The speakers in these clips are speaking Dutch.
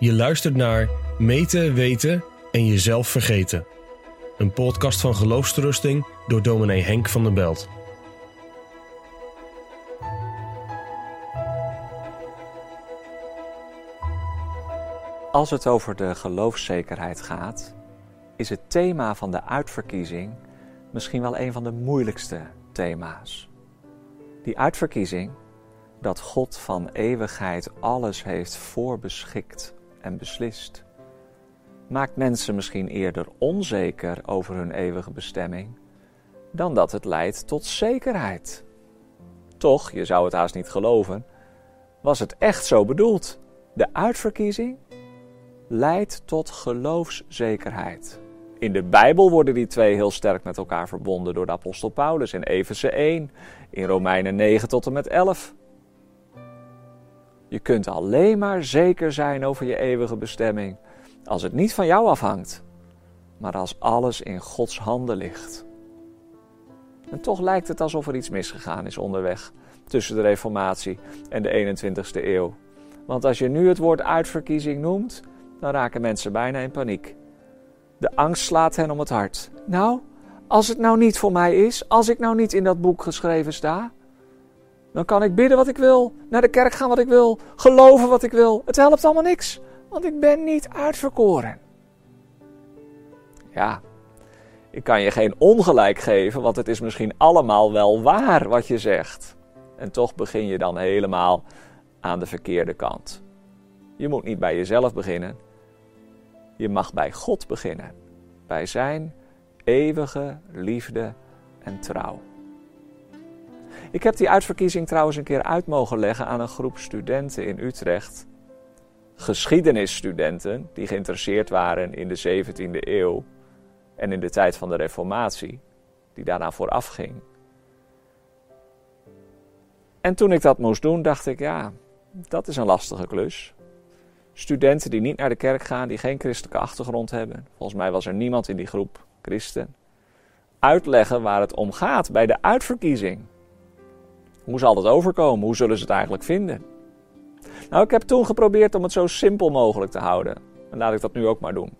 Je luistert naar Meten, Weten en Jezelf Vergeten. Een podcast van geloofsterusting door dominee Henk van der Belt. Als het over de geloofszekerheid gaat, is het thema van de uitverkiezing misschien wel een van de moeilijkste thema's. Die uitverkiezing, dat God van eeuwigheid alles heeft voorbeschikt en beslist, maakt mensen misschien eerder onzeker over hun eeuwige bestemming dan dat het leidt tot zekerheid. Toch, je zou het haast niet geloven, was het echt zo bedoeld. De uitverkiezing leidt tot geloofszekerheid. In de Bijbel worden die twee heel sterk met elkaar verbonden door de apostel Paulus in Efeze 1, in Romeinen 9 tot en met 11. Je kunt alleen maar zeker zijn over je eeuwige bestemming als het niet van jou afhangt, maar als alles in Gods handen ligt. En toch lijkt het alsof er iets misgegaan is onderweg tussen de Reformatie en de 21ste eeuw. Want als je nu het woord uitverkiezing noemt, dan raken mensen bijna in paniek. De angst slaat hen om het hart. Nou, als het nou niet voor mij is, als ik nou niet in dat boek geschreven sta, dan kan ik bidden wat ik wil, naar de kerk gaan wat ik wil, geloven wat ik wil. Het helpt allemaal niks, want ik ben niet uitverkoren. Ja, ik kan je geen ongelijk geven, want het is misschien allemaal wel waar wat je zegt. En toch begin je dan helemaal aan de verkeerde kant. Je moet niet bij jezelf beginnen. Je mag bij God beginnen. Bij Zijn eeuwige liefde en trouw. Ik heb die uitverkiezing trouwens een keer uit mogen leggen aan een groep studenten in Utrecht. Geschiedenisstudenten die geïnteresseerd waren in de 17e eeuw en in de tijd van de Reformatie, die daarna vooraf ging. En toen ik dat moest doen, dacht ik, ja, dat is een lastige klus. Studenten die niet naar de kerk gaan, die geen christelijke achtergrond hebben. Volgens mij was er niemand in die groep christen. Uitleggen waar het om gaat bij de uitverkiezing. Hoe zal dat overkomen? Hoe zullen ze het eigenlijk vinden? Nou, ik heb toen geprobeerd om het zo simpel mogelijk te houden. En laat ik dat nu ook maar doen.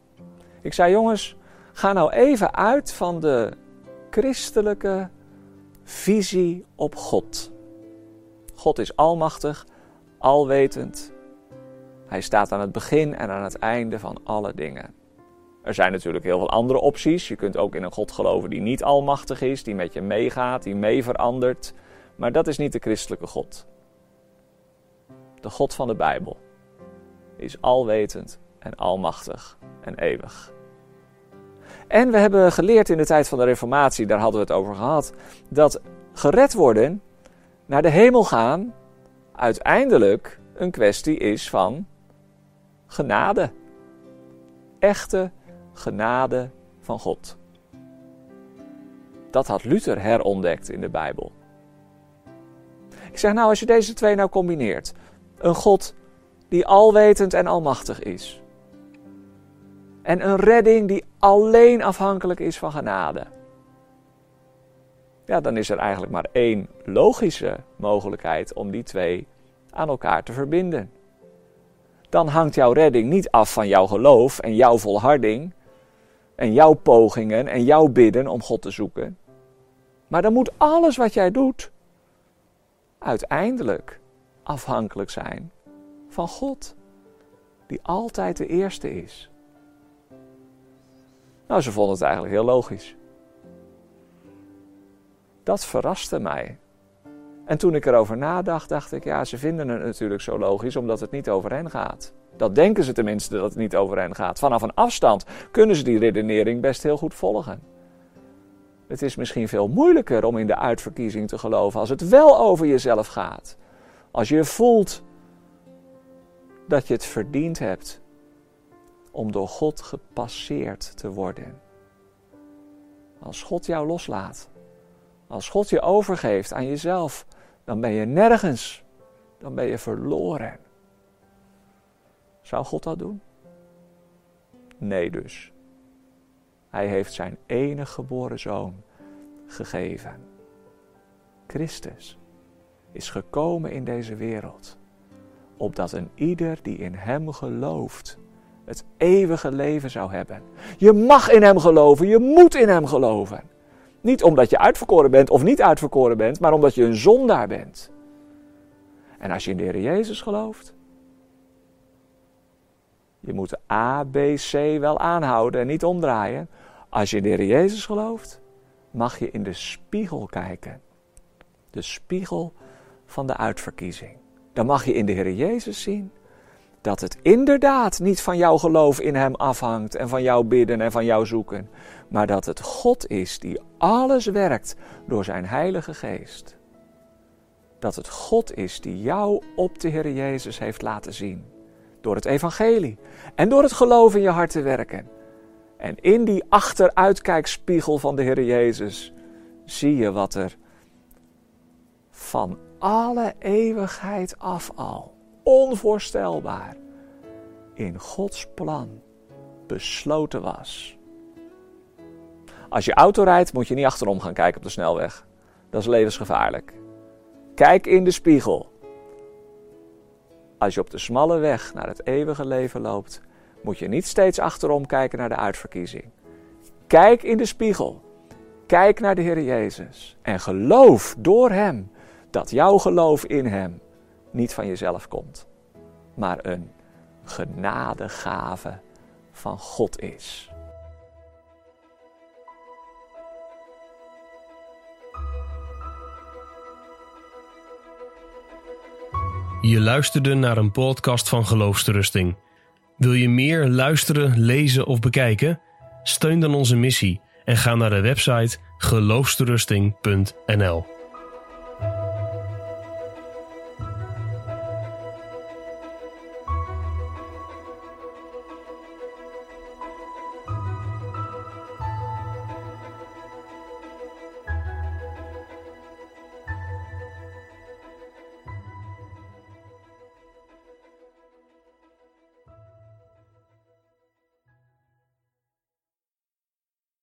Ik zei, jongens, ga nou even uit van de christelijke visie op God. God is almachtig, alwetend. Hij staat aan het begin en aan het einde van alle dingen. Er zijn natuurlijk heel veel andere opties. Je kunt ook in een God geloven die niet almachtig is, die met je meegaat, die mee verandert. Maar dat is niet de christelijke God. De God van de Bijbel is alwetend en almachtig en eeuwig. En we hebben geleerd in de tijd van de Reformatie, daar hadden we het over gehad, dat gered worden, naar de hemel gaan, uiteindelijk een kwestie is van genade. Echte genade van God. Dat had Luther herontdekt in de Bijbel. Ik zeg nou, als je deze twee nou combineert. Een God die alwetend en almachtig is. En een redding die alleen afhankelijk is van genade. Ja, dan is er eigenlijk maar één logische mogelijkheid om die twee aan elkaar te verbinden. Dan hangt jouw redding niet af van jouw geloof en jouw volharding en jouw pogingen en jouw bidden om God te zoeken. Maar dan moet alles wat jij doet uiteindelijk afhankelijk zijn van God, die altijd de eerste is. Nou, ze vonden het eigenlijk heel logisch. Dat verraste mij. En toen ik erover nadacht, dacht ik, ja, ze vinden het natuurlijk zo logisch omdat het niet over hen gaat. Dat denken ze tenminste dat het niet over hen gaat. Vanaf een afstand kunnen ze die redenering best heel goed volgen. Het is misschien veel moeilijker om in de uitverkiezing te geloven als het wel over jezelf gaat. Als je voelt dat je het verdiend hebt om door God gepasseerd te worden. Als God jou loslaat, als God je overgeeft aan jezelf, dan ben je nergens. Dan ben je verloren. Zou God dat doen? Nee dus. Hij heeft zijn enige geboren zoon gegeven. Christus is gekomen in deze wereld opdat een ieder die in Hem gelooft het eeuwige leven zou hebben. Je mag in Hem geloven, je moet in Hem geloven. Niet omdat je uitverkoren bent of niet uitverkoren bent, maar omdat je een zondaar bent. En als je in de Heer Jezus gelooft, je moet A, B, C wel aanhouden en niet omdraaien. Als je in de Heer Jezus gelooft, mag je in de spiegel kijken. De spiegel van de uitverkiezing. Dan mag je in de Heer Jezus zien dat het inderdaad niet van jouw geloof in Hem afhangt en van jouw bidden en van jouw zoeken, maar dat het God is die alles werkt door Zijn Heilige Geest. Dat het God is die jou op de Heer Jezus heeft laten zien, door het Evangelie en door het geloof in je hart te werken. En in die achteruitkijkspiegel van de Heer Jezus zie je wat er van alle eeuwigheid af al, onvoorstelbaar, in Gods plan besloten was. Als je auto rijdt, moet je niet achterom gaan kijken op de snelweg. Dat is levensgevaarlijk. Kijk in de spiegel. Als je op de smalle weg naar het eeuwige leven loopt, moet je niet steeds achterom kijken naar de uitverkiezing. Kijk in de spiegel. Kijk naar de Heer Jezus en geloof door Hem dat jouw geloof in Hem niet van jezelf komt, maar een genadegave van God is. Je luisterde naar een podcast van Geloofsterusting. Wil je meer luisteren, lezen of bekijken? Steun dan onze missie en ga naar de website geloofsterusting.nl.